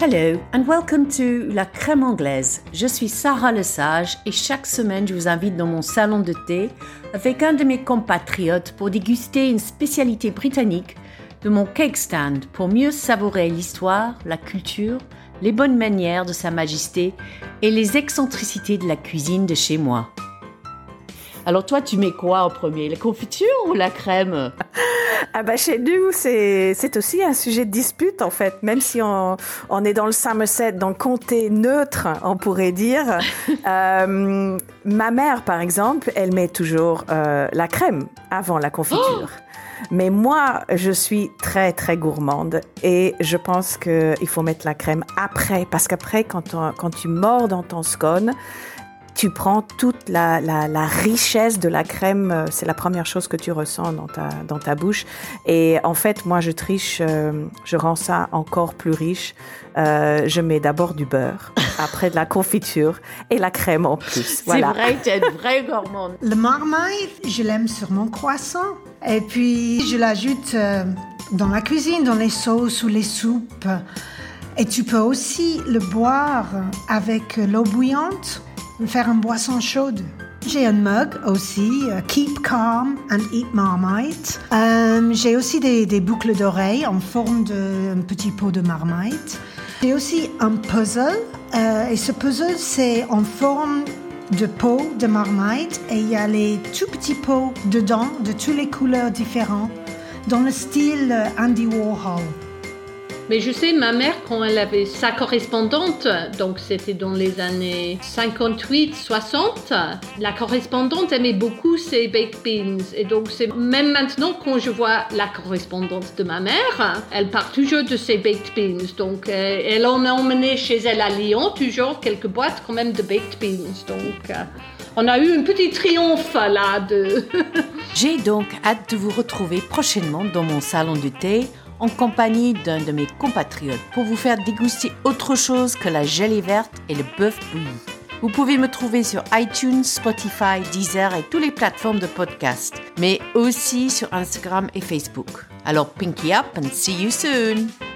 Hello and welcome to La Crème Anglaise. Je suis Sarah Lesage et chaque semaine je vous invite dans mon salon de thé avec un de mes compatriotes pour déguster une spécialité britannique de mon cake stand pour mieux savourer l'histoire, la culture, les bonnes manières de Sa Majesté et les excentricités de la cuisine de chez moi. Alors toi, tu mets quoi en premier La confiture ou la crème? Ah bah chez nous, c'est, c'est aussi un sujet de dispute en fait, même si on, on est dans le Somerset, dans le comté neutre, on pourrait dire. euh, ma mère, par exemple, elle met toujours euh, la crème avant la confiture. Mais moi, je suis très, très gourmande et je pense qu'il faut mettre la crème après, parce qu'après, quand, on- quand tu mords dans ton scone, tu prends toute la, la, la richesse de la crème, euh, c'est la première chose que tu ressens dans ta, dans ta bouche. Et en fait, moi, je triche, euh, je rends ça encore plus riche. Euh, je mets d'abord du beurre, après de la confiture et la crème en plus. Voilà. C'est vrai, tu es une vraie gourmande. Le marmite, je l'aime sur mon croissant. Et puis, je l'ajoute euh, dans la cuisine, dans les sauces ou les soupes. Et tu peux aussi le boire avec l'eau bouillante, faire une boisson chaude. J'ai un mug aussi, euh, Keep Calm and Eat Marmite. Euh, J'ai aussi des, boucles d'oreilles en forme de petit pot de marmite. J'ai aussi un puzzle. euh, et ce puzzle, c'est en forme de pots de marmite et il y a les tout petits pots dedans de toutes les couleurs différentes dans le style Andy Warhol. Mais je sais, ma mère, quand elle avait sa correspondante, donc c'était dans les années 58, 60, la correspondante aimait beaucoup ses baked beans. Et donc, c'est même maintenant, quand je vois la correspondante de ma mère, elle parle toujours de ses baked beans. Donc, elle en a emmené chez elle à Lyon, toujours quelques boîtes quand même de baked beans. Donc, on a eu un petit triomphe là de... J'ai donc hâte de vous retrouver prochainement dans mon salon de thé en compagnie d'un de mes compatriotes pour vous faire déguster autre chose que la gelée verte et le bœuf bouilli. Vous pouvez me trouver sur iTunes, Spotify, Deezer et toutes les plateformes de podcast, mais aussi sur Instagram et Facebook. Alors pinky up and see you soon!